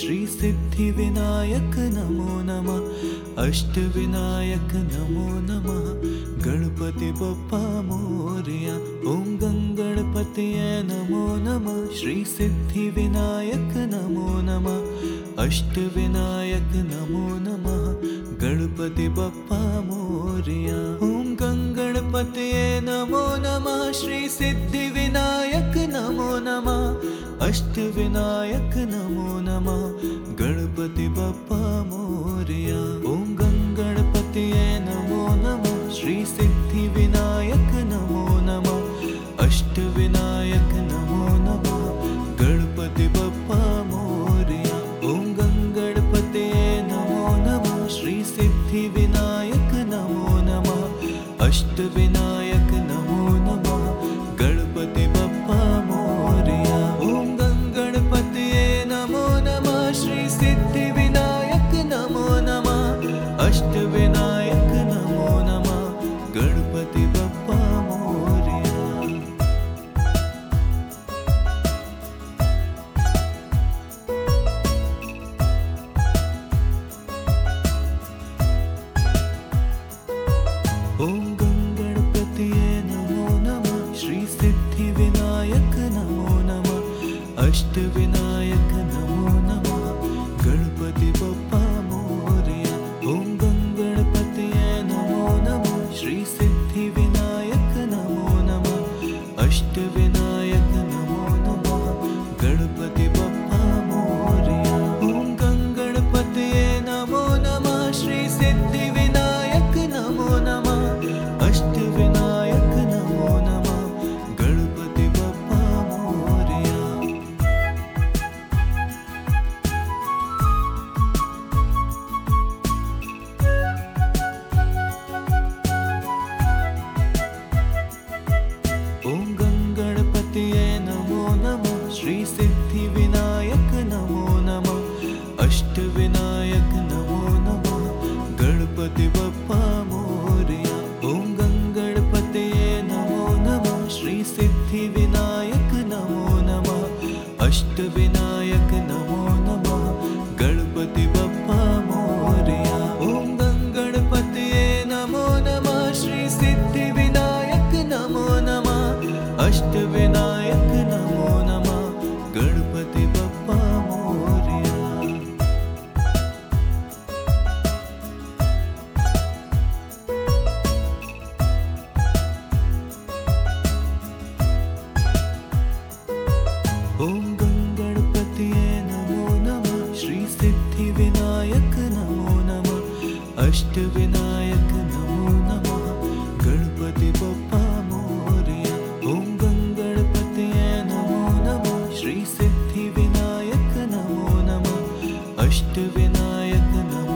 श्रीसिद्धिविनायक नमो नमः अष्टविनायक नमो नमः गणपति बप्पा मोर्या ॐ गङ्गणपतये नमो नमः श्रीसिद्धिविनायक नमो नमः अष्टविनायक नमो नमः गणपति बप्पा मोर्या ॐ गङ्गणपतये नमो नमः श्रीसिद्धिविनायक नमो नमः अष्टविनायक नमः प्रतिपप् विनायक नमो नमः. गणपति प يدنا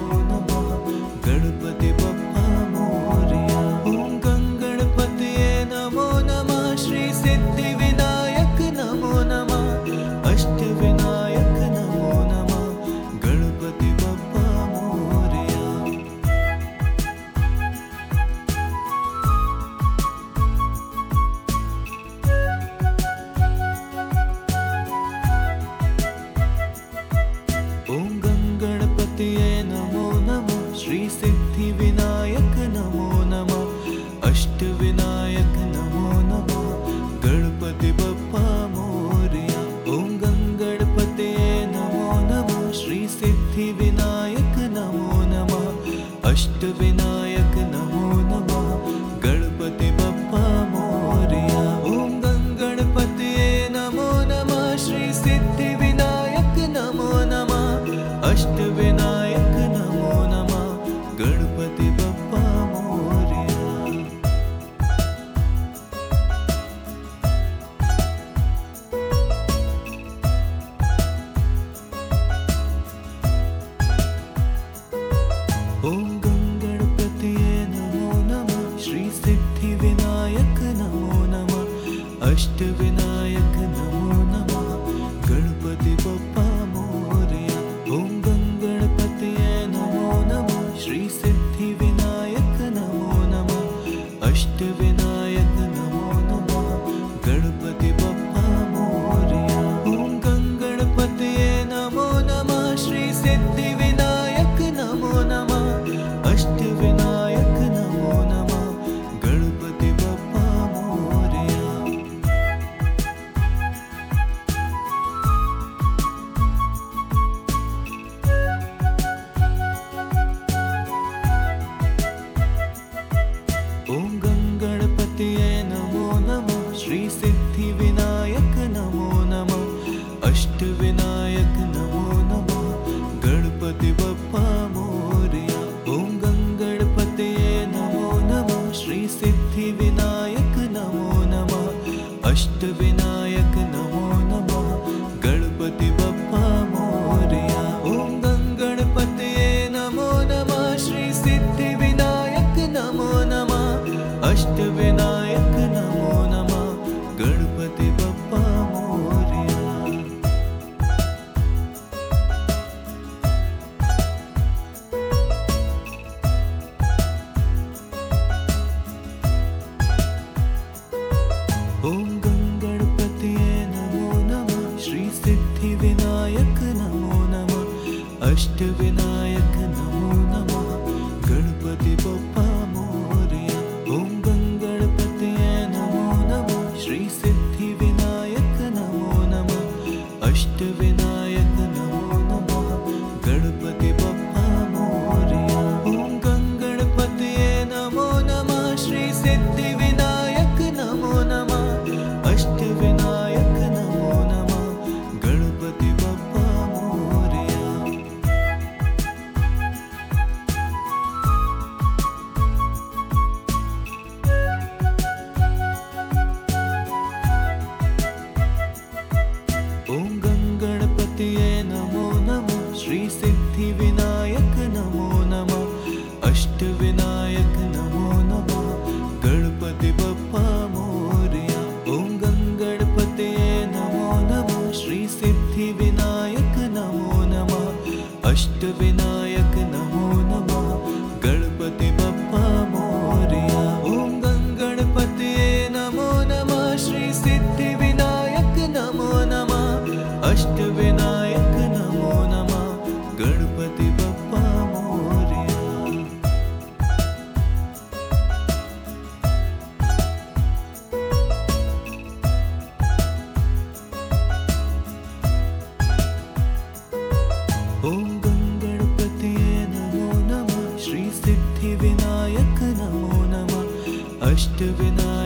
नमः अष्टविनायक नमो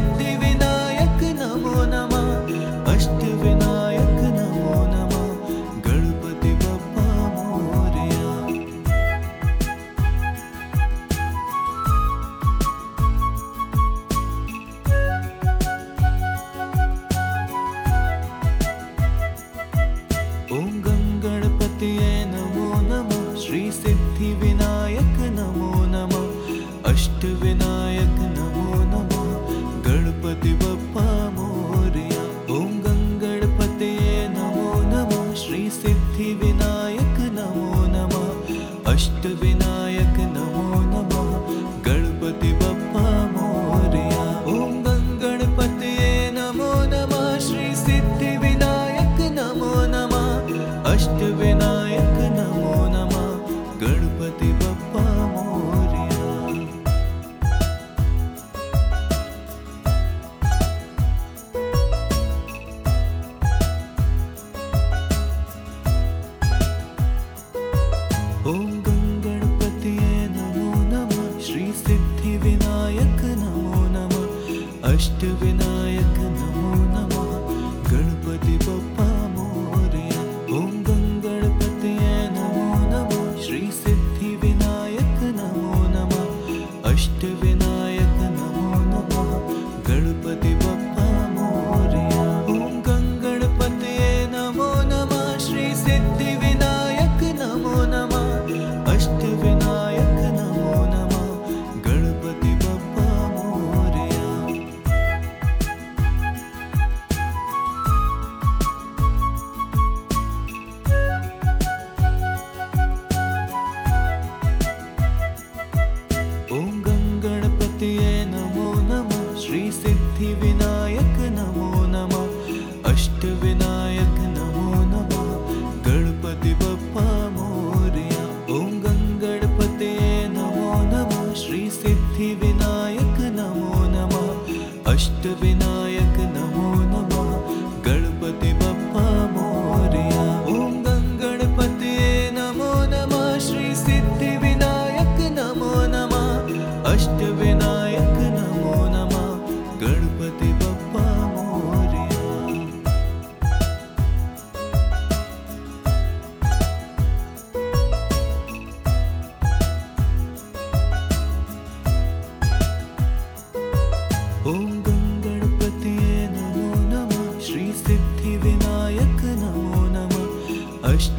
did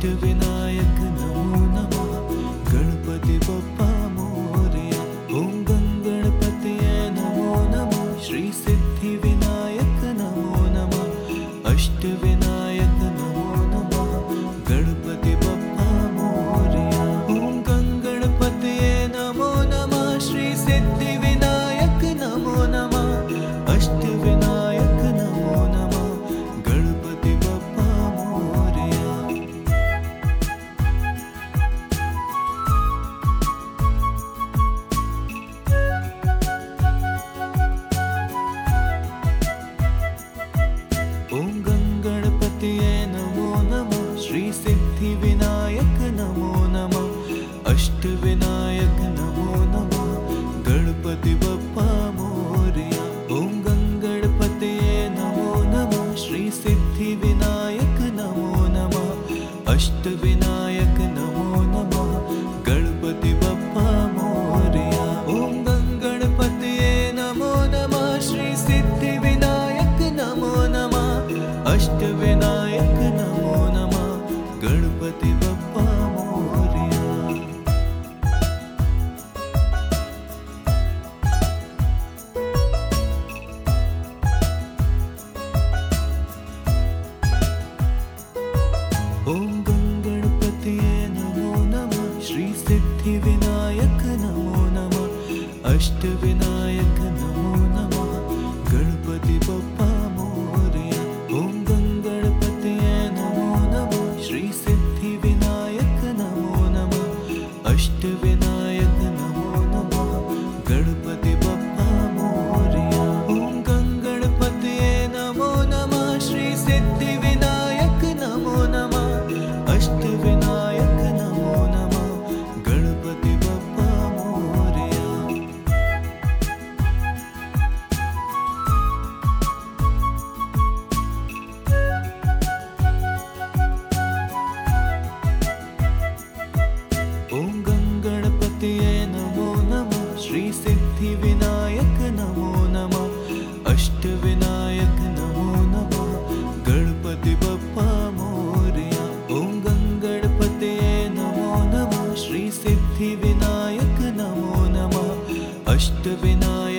नमः अष्टविनायक விட்டு வின नमः अष्टविनायक नमो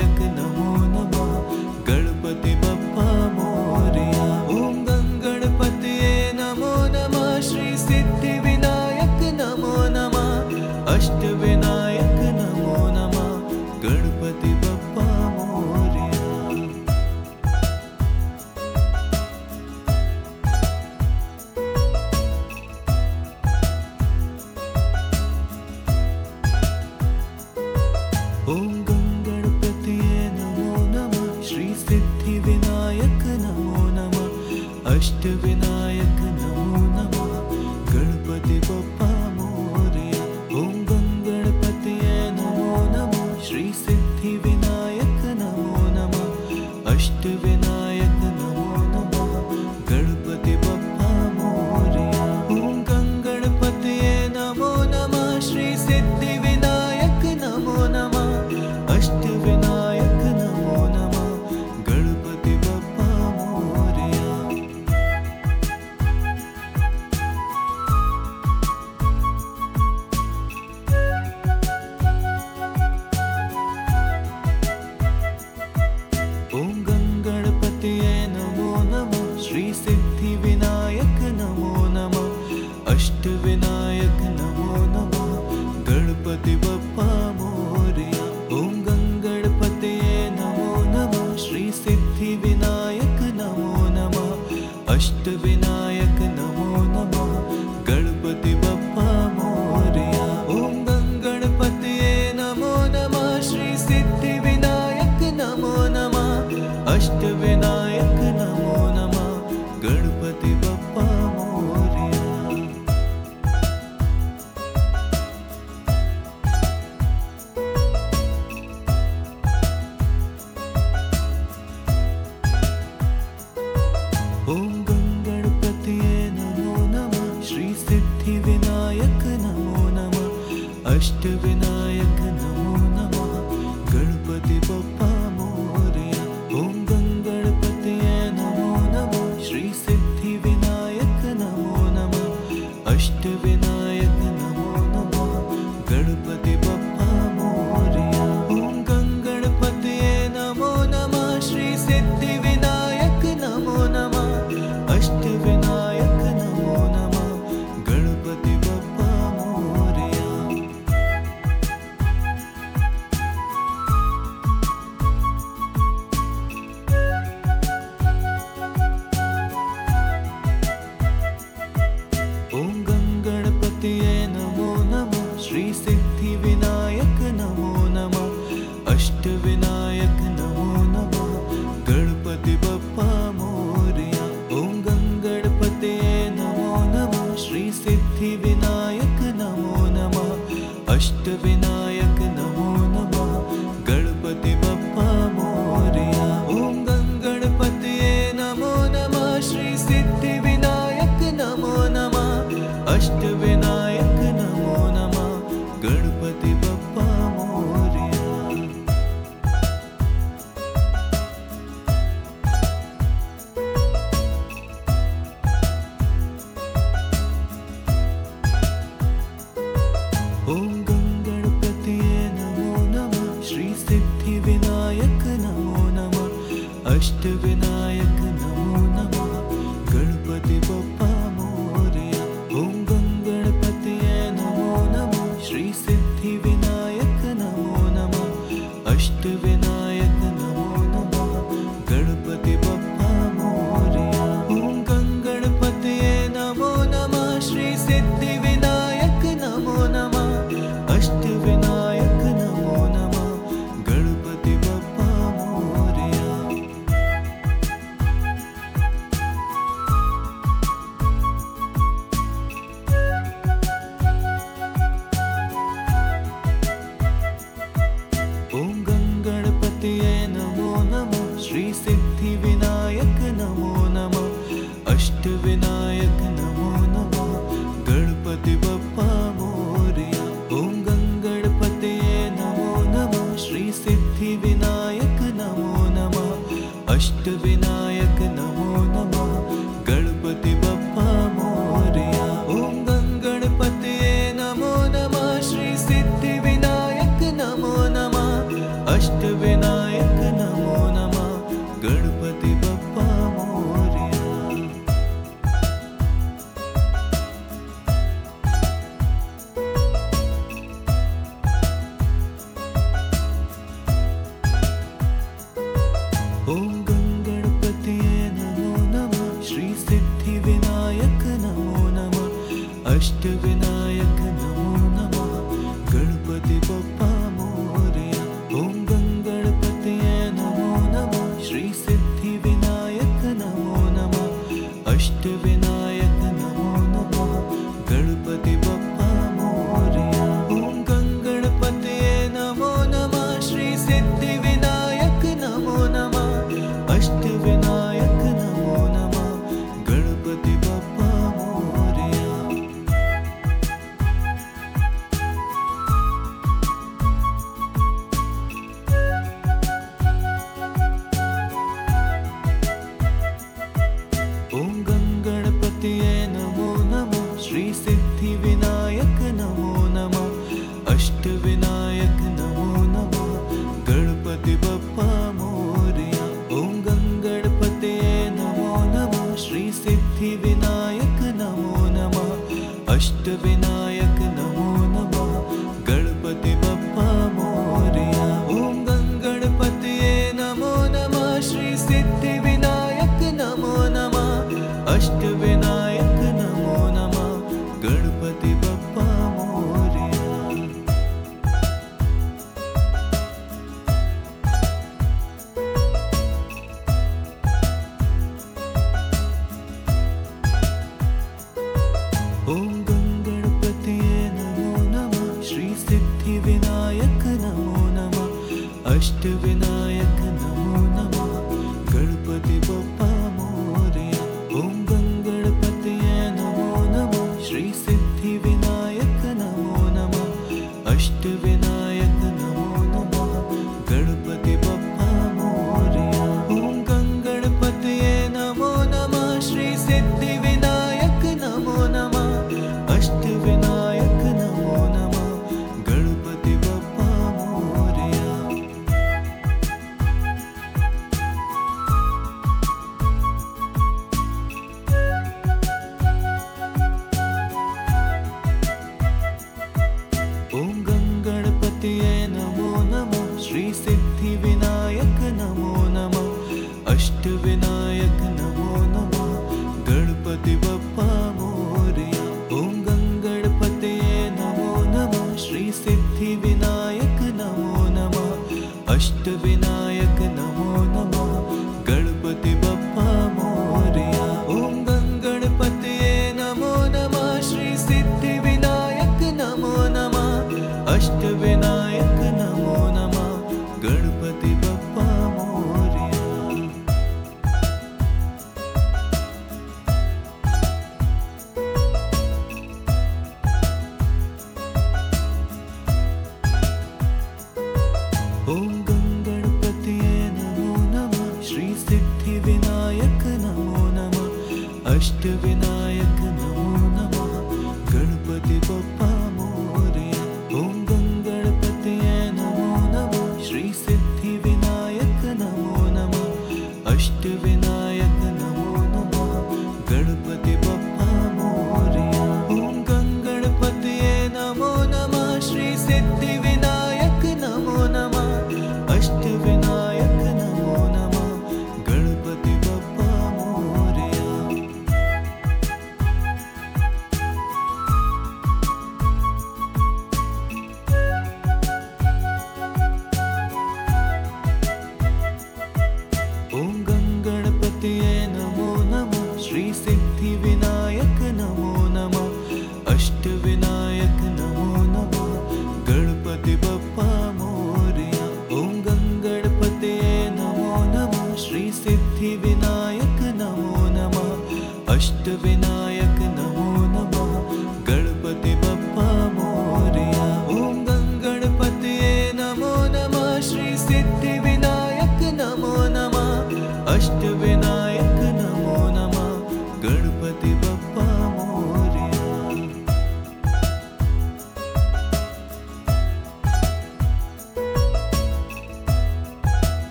अष्टविनायक नमः अष्टविनायक